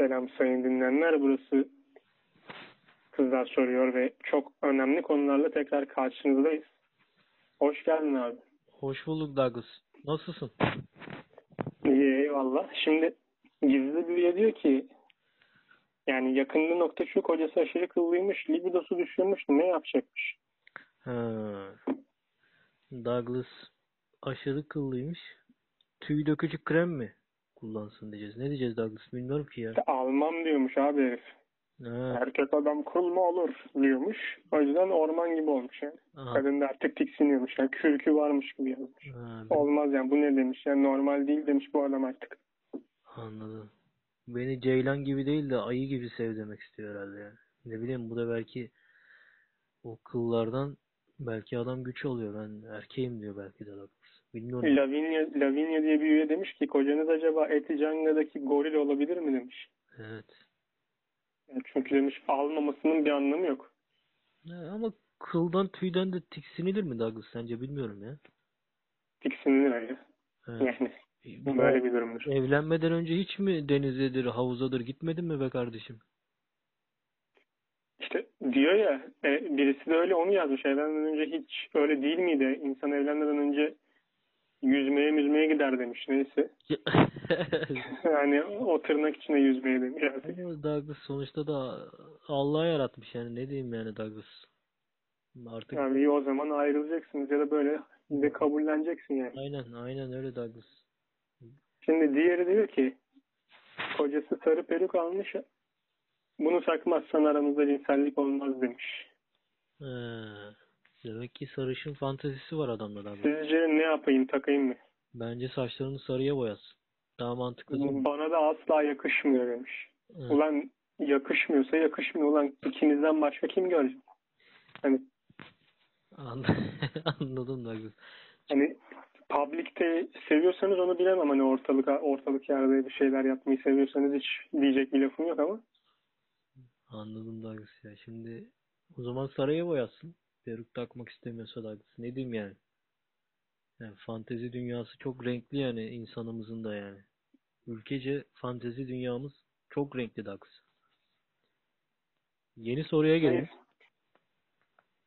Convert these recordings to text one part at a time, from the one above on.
Selam sayın dinleyenler. Burası Kızlar Soruyor ve çok önemli konularla tekrar karşınızdayız. Hoş geldin abi. Hoş bulduk Douglas. Nasılsın? İyi eyvallah. Şimdi gizli bir diyor ki yani yakınlı nokta şu kocası aşırı kıllıymış, libidosu düşüyormuş, ne yapacakmış? Ha. Douglas aşırı kıllıymış. Tüy dökücü krem mi kullansın diyeceğiz. Ne diyeceğiz Douglas bilmiyorum ki ya. İşte almam diyormuş abi herif. Ha. Erkek adam kıl mı olur diyormuş. O yüzden orman gibi olmuş yani. Aha. Kadın da artık tiksiniyormuş. Yani kürkü varmış gibi yazmış. Ha, ben- Olmaz yani bu ne demiş yani normal değil demiş bu adam artık. anladım. Beni ceylan gibi değil de ayı gibi sev demek istiyor herhalde yani. Ne bileyim bu da belki o kıllardan belki adam güç alıyor. Ben erkeğim diyor belki de Douglas. Bilmiyorum. Lavinia, Lavinia diye bir üye demiş ki kocanız acaba Eticanga'daki goril olabilir mi demiş. Evet. Yani çünkü demiş almamasının bir anlamı yok. Ha, ama kıldan tüyden de tiksinilir mi Douglas sence bilmiyorum ya. Tiksinilir öyle. Evet. Yani böyle bir durumdur. Evlenmeden önce hiç mi denizedir, havuzadır gitmedin mi be kardeşim? İşte diyor ya e, birisi de öyle onu yazmış. Evlenmeden önce hiç öyle değil miydi? İnsan evlenmeden önce yüzmeye yüzmeye gider demiş. Neyse. Yani o tırnak içinde yüzmeye demiş. artık. Ama Douglas sonuçta da Allah yaratmış yani ne diyeyim yani Douglas. Artık Yani iyi o zaman ayrılacaksınız ya da böyle de kabulleneceksin yani. aynen aynen öyle Douglas. Şimdi diğeri diyor ki kocası sarı peruk almış bunu takmazsan aramızda cinsellik olmaz demiş. Ee, demek ki sarışın fantezisi var adamda Douglas. Sizce ne yapayım takayım mı? Bence saçlarını sarıya boyasın. Daha mantıklı değil mi? Bana da asla yakışmıyor demiş. Evet. Ulan yakışmıyorsa yakışmıyor. Ulan ikinizden başka kim görecek? Hani An- Anladım Douglas. hani public'te seviyorsanız onu bilemem. Hani ortalık ortalık yerde bir şeyler yapmayı seviyorsanız hiç diyecek bir lafım yok ama Anladım Douglas ya. Şimdi o zaman saraya boyatsın. Peruk takmak istemiyorsa Douglas. Ne diyeyim yani? Yani fantezi dünyası çok renkli yani insanımızın da yani. Ülkece fantezi dünyamız çok renkli Douglas. Yeni soruya gelelim. Hayır.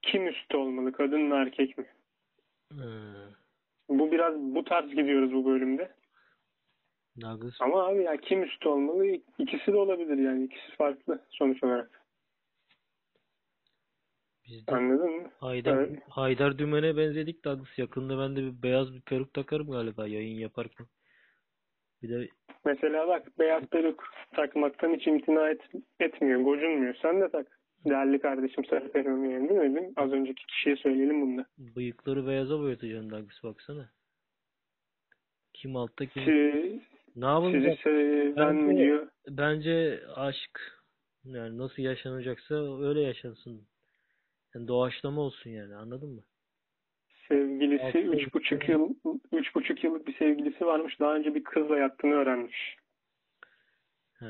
kim üstü olmalı? Kadın mı erkek mi? Ee, Bu biraz bu tarz gidiyoruz bu bölümde. Douglas Ama abi ya kim üstü olmalı? İkisi de olabilir yani. İkisi farklı sonuç olarak. Biz de Anladın mı? Haydar, Evet. Haydar Dümen'e benzedik Douglas. Yakında ben de bir beyaz bir peruk takarım galiba yayın yaparken. Bir de Mesela bak beyaz peruk takmaktan hiç imtina et, etmiyor, gocunmuyor. Sen de tak. Değerli kardeşim sarı peruğunu yerine öldün. Az önceki kişiye söyleyelim bunu da. bıyıkları beyaza boyatacaksın Douglas baksana. Kim altta kim? Sizi, Ne yapalım? sizi seven mi diyor. Bence aşk yani nasıl yaşanacaksa öyle yaşansın. Yani doğaçlama olsun yani anladın mı? Sevgilisi üç buçuk yıl üç buçuk yıllık bir sevgilisi varmış. Daha önce bir kızla yattığını öğrenmiş. He.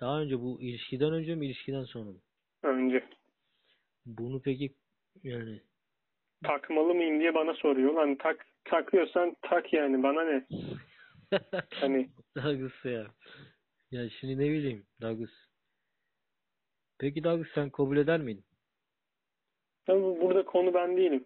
Daha önce bu ilişkiden önce mi ilişkiden sonra mı? Önce. Bunu peki yani Takmalı mıyım diye bana soruyor. Lan tak takıyorsan tak yani bana ne? Hani Douglas ya. Ya şimdi ne bileyim Douglas. Peki Douglas sen kabul eder miydin? Tabii burada konu ben değilim.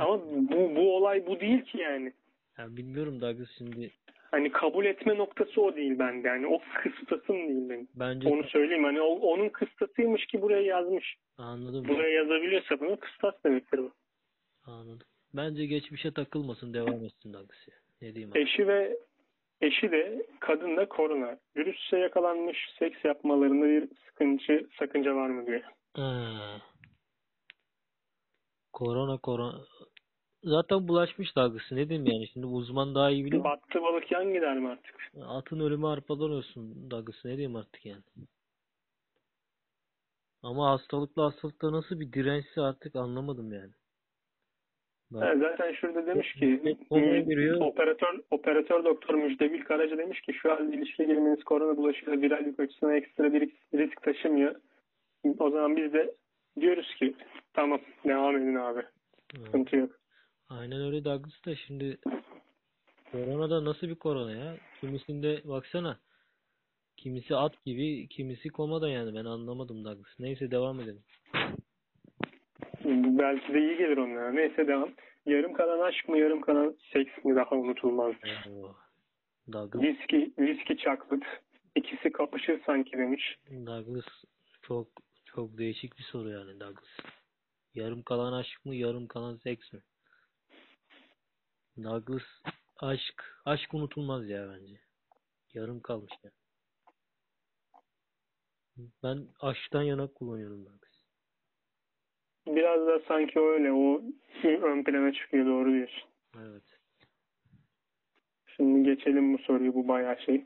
Ama bu, bu olay bu değil ki yani. Ya bilmiyorum Douglas şimdi Hani kabul etme noktası o değil bende. Yani o kıstasım değil benim. bence Onu söyleyeyim. Hani o- onun kıstasıymış ki buraya yazmış. anladım. Buraya yazabiliyorsa bunu kıstas demektir bu. Anladım. Bence geçmişe takılmasın devam etsin Douglas ya. Ne diyeyim abi? Eşi ve eşi de kadın da korona. Virüse yakalanmış seks yapmalarında bir sıkıntı, sakınca var mı diyor. Ha. Korona korona. Zaten bulaşmış Douglas. Ne diyeyim yani şimdi uzman daha iyi biliyor. Battı balık yan gider mi artık? Atın ölümü arpadan olsun Douglas. Ne diyeyim artık yani. Ama hastalıkla hastalıkta nasıl bir dirençse artık anlamadım yani. Ben- Ha, zaten şurada demiş ki giriyor? operatör operatör doktor Müjdebil Karaca demiş ki şu an ilişkiye girmeniz korona bulaşıyla virallik açısından ekstra bir risk taşımıyor. O zaman biz de diyoruz ki tamam devam edin abi. Ha. Sıkıntı yok. Aynen öyle Douglas da şimdi korona da nasıl bir korona ya? Kimisinde baksana Kimisi at gibi, kimisi komada yani. Ben anlamadım Douglas. Neyse devam edelim. Belki de iyi gelir onlara. Neyse devam. Yarım kalan aşk mı yarım kalan seks mi daha unutulmaz. Douglas, Viski, viski çaklıt. İkisi kapışır sanki demiş. Douglas çok çok değişik bir soru yani Douglas. Yarım kalan aşk mı, yarım kalan seks mi? Douglas aşk, aşk unutulmaz ya bence. Yarım kalmış ya. Ben aşktan yana kullanıyorum Douglas. Biraz da sanki öyle o ön plana çıkıyor doğru diyorsun. Evet. Şimdi geçelim bu soruyu bu bayağı şey.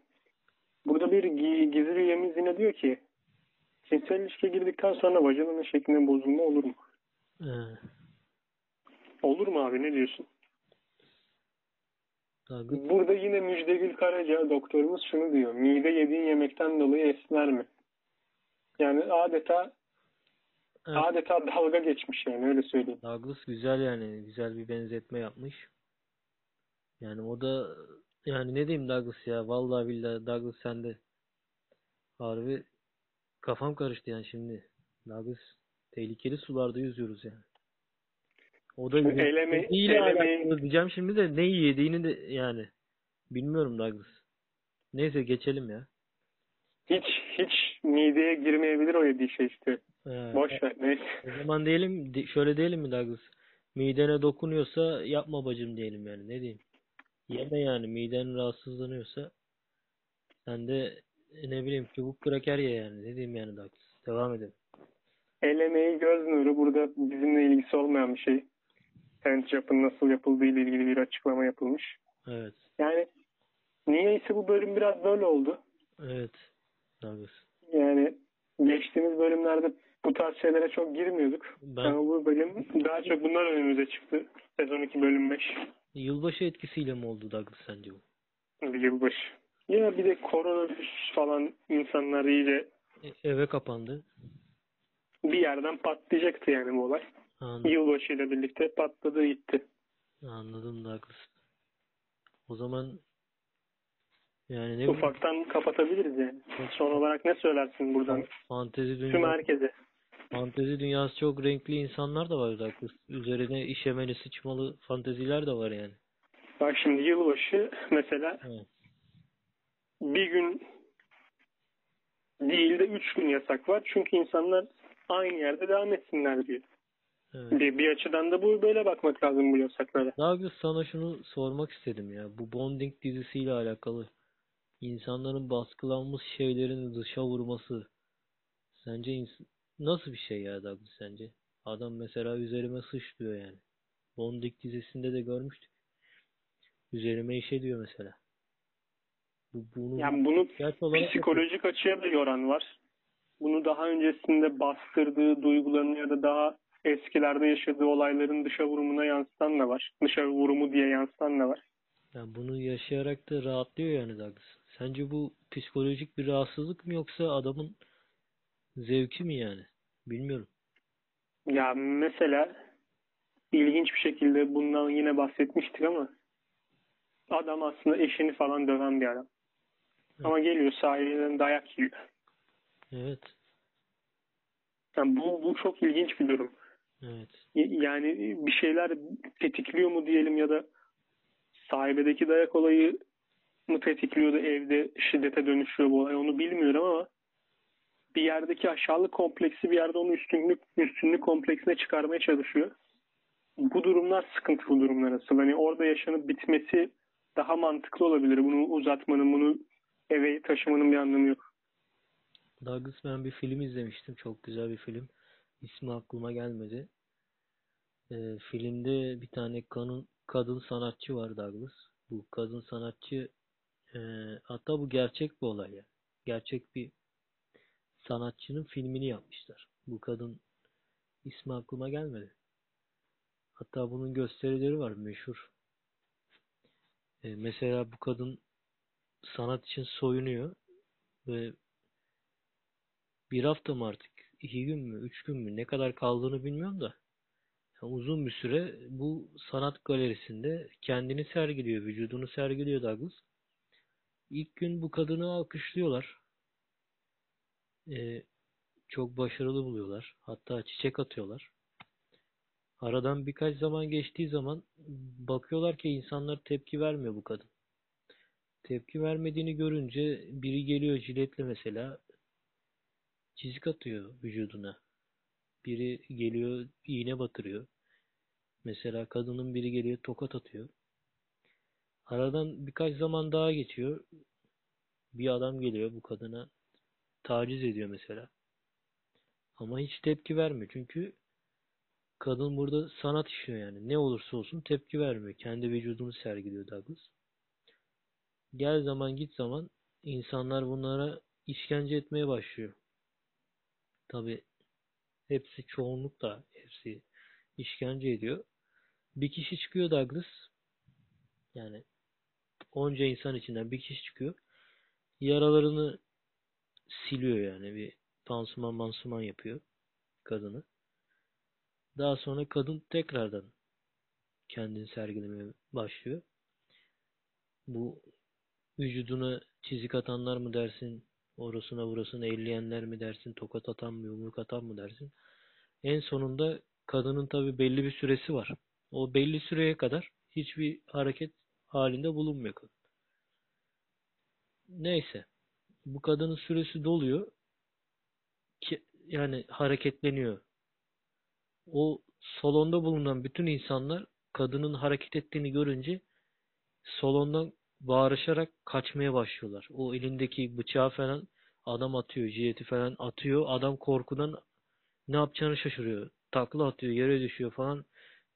Burada bir gi- gizli üyemiz yine diyor ki cinsel ilişkiye girdikten sonra vajinanın şeklinde bozulma olur mu? Ee, Olur mu abi ne diyorsun? Douglas, Burada yine Müjdegül Karaca doktorumuz şunu diyor. Mide yediğin yemekten dolayı esner mi? Yani adeta evet. adeta dalga geçmiş yani öyle söyleyeyim. Douglas güzel yani. Güzel bir benzetme yapmış. Yani o da yani ne diyeyim Douglas ya. Vallahi billahi Douglas sende. Harbi kafam karıştı yani şimdi. Douglas tehlikeli sularda yüzüyoruz yani. O da Şimdi eleme- elemeyi- alakalı diyeceğim şimdi de ne yediğini de yani bilmiyorum Douglas. Neyse geçelim ya. Hiç hiç mideye girmeyebilir o yediği şey işte. Ee, Boş ver neyse. O zaman diyelim şöyle diyelim mi Douglas? Midene dokunuyorsa yapma bacım diyelim yani ne diyeyim. Yeme yani miden rahatsızlanıyorsa sen de e, ne bileyim çubuk kraker ye yani ne diyeyim yani Douglas. Devam edelim. El emeği göz nuru burada bizimle ilgisi olmayan bir şey. Handjob'ın nasıl yapıldığı ile ilgili bir açıklama yapılmış. Evet. Yani niyeyse bu bölüm biraz böyle oldu. Evet. Douglas. Yani geçtiğimiz bölümlerde bu tarz şeylere çok girmiyorduk. Ben Ama bu bölüm daha çok bunlar önümüze çıktı. Sezon 2 bölüm 5. yılbaşı etkisiyle mi oldu Douglas sence bu? Bir yılbaşı. Ya bir de koronavirüs falan insanlar iyice E- eve kapandı. bir yerden patlayacaktı yani bu olay. Anladım, Yılbaşıyla birlikte patladı gitti. anladım Douglas. O zaman yani ne Ufaktan kapatabiliriz yani. Son olarak ne söylersin buradan fantezi tüm dünyası herkese? Fantezi dünyası çok renkli insanlar da var Douglas. Üzerine işemeli sıçmalı fanteziler de var yani. Bak şimdi yılbaşı mesela Evet. Bir gün değil de üç gün yasak var. Çünkü insanlar aynı yerde devam etsinler diyor. evet. Bir, bir açıdan da bu böyle bakmak lazım bu yasaklara. Douglas sana şunu sormak istedim ya. Bu Bonding dizisiyle alakalı. insanların baskılanmış şeylerini dışa vurması. Sence nasıl bir şey ya Douglas sence? Adam mesela üzerime sıç diyor yani. Bonding dizisinde de görmüştük. Üzerime işe diyor mesela. Bu, bunu Yani bunu gerçek olarak psikolojik açıya da yoran var. Bunu daha öncesinde bastırdığı duygularını ya da daha eskilerde yaşadığı olayların dışa vurumuna yansıtan da var. Dışa vurumu diye yansıtan da var. Yani bunu yaşayarak da rahatlıyor yani Douglas. Sence bu psikolojik bir rahatsızlık mı yoksa adamın zevki mi yani? Bilmiyorum. Ya mesela ilginç bir şekilde bundan yine bahsetmiştik ama adam aslında eşini falan döven bir adam. Ama geliyor sahilden dayak yiyor. Evet. Yani bu, bu çok ilginç bir durum. Evet. Yani bir şeyler tetikliyor mu diyelim ya da sahibedeki dayak olayı mı tetikliyor da evde şiddete dönüşüyor bu olay onu bilmiyorum ama bir yerdeki aşağılık kompleksi bir yerde onu üstünlük üstünlük kompleksine çıkarmaya çalışıyor. Bu durumlar sıkıntılı durumlar asıl. Hani orada yaşanıp bitmesi daha mantıklı olabilir. Bunu uzatmanın, bunu eve taşımanın bir anlamı yok. Douglas ben bir film izlemiştim. Çok güzel bir film. İsmi aklıma gelmedi. Ee, filmde bir tane kanun, kadın sanatçı var Douglas. Bu kadın sanatçı e, hatta bu gerçek bir olay ya. Gerçek bir sanatçının filmini yapmışlar. Bu kadın ismi aklıma gelmedi. Hatta bunun gösterileri var meşhur. E, mesela bu kadın sanat için soyunuyor ve bir hafta mı artık? iki gün mü? Üç gün mü? Ne kadar kaldığını bilmiyorum da. Yani uzun bir süre bu sanat galerisinde kendini sergiliyor, vücudunu sergiliyor Douglas. İlk gün bu kadını alkışlıyorlar. e, çok başarılı buluyorlar. Hatta çiçek atıyorlar. Aradan birkaç zaman geçtiği zaman bakıyorlar ki insanlar tepki vermiyor bu kadın. Tepki vermediğini görünce biri geliyor jiletle mesela çizik atıyor vücuduna. Biri geliyor iğne batırıyor. Mesela kadının biri geliyor tokat atıyor. Aradan birkaç zaman daha geçiyor. Bir adam geliyor bu kadına taciz ediyor mesela. Ama hiç tepki vermiyor. Çünkü kadın burada sanat işiyor yani. Ne olursa olsun tepki vermiyor. Kendi vücudunu sergiliyor Douglas. Gel zaman git zaman insanlar bunlara işkence etmeye başlıyor. Tabi hepsi çoğunluk da hepsi işkence ediyor. Bir kişi çıkıyor Douglas. Yani onca insan içinden bir kişi çıkıyor. Yaralarını siliyor yani bir pansuman mansuman yapıyor kadını. Daha sonra kadın tekrardan kendini sergilemeye başlıyor. Bu vücuduna çizik atanlar mı dersin, orasına burasına elleyenler mi dersin, tokat atan mı, yumruk atan mı dersin. En sonunda kadının tabi belli bir süresi var. O belli süreye kadar hiçbir hareket halinde bulunmuyor kadın. Neyse. Bu kadının süresi doluyor. Ki, yani hareketleniyor. O salonda bulunan bütün insanlar kadının hareket ettiğini görünce salondan bağırışarak kaçmaya başlıyorlar. O elindeki bıçağı falan adam atıyor, jileti falan atıyor. Adam korkudan ne yapacağını şaşırıyor. Takla atıyor, yere düşüyor falan.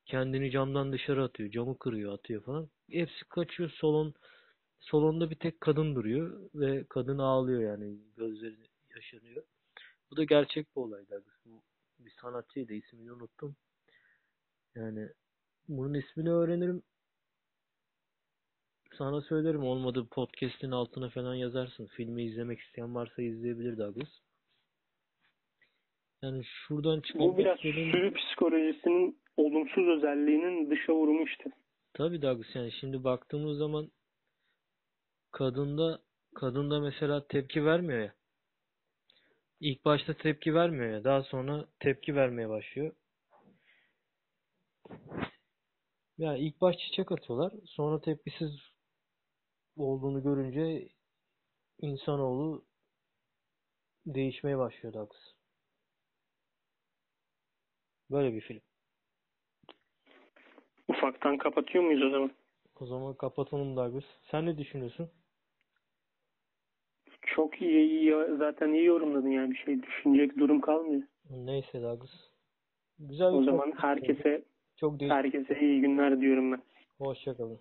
Kendini camdan dışarı atıyor, camı kırıyor, atıyor falan. Hepsi kaçıyor. Salon salonda bir tek kadın duruyor ve kadın ağlıyor yani gözleri yaşanıyor. Bu da gerçek bir olay Bu bir sanatçıydı, ismini unuttum. Yani bunun ismini öğrenirim. Sana söylerim olmadı podcast'in altına falan yazarsın. Filmi izlemek isteyen varsa izleyebilir Douglas. Yani şuradan çıkan... Bu biraz istediğim... sürü psikolojisinin olumsuz özelliğinin dışa vurumu işte. Tabii Douglas yani şimdi baktığımız zaman kadında kadında mesela tepki vermiyor ya. İlk başta tepki vermiyor ya. Daha sonra tepki vermeye başlıyor. Ya ilk baş çiçek atıyorlar. Sonra tepkisiz olduğunu görünce insanoğlu değişmeye başlıyor Douglas. Böyle bir film. Ufaktan kapatıyor muyuz o zaman? O zaman kapatalım Douglas. Sen ne düşünüyorsun? Çok iyi, iyi zaten iyi yorumladın yani bir şey düşünecek durum kalmıyor. Neyse Douglas. Güzel o zaman herkese çok herkese iyi günler diyorum ben. Hoşçakalın.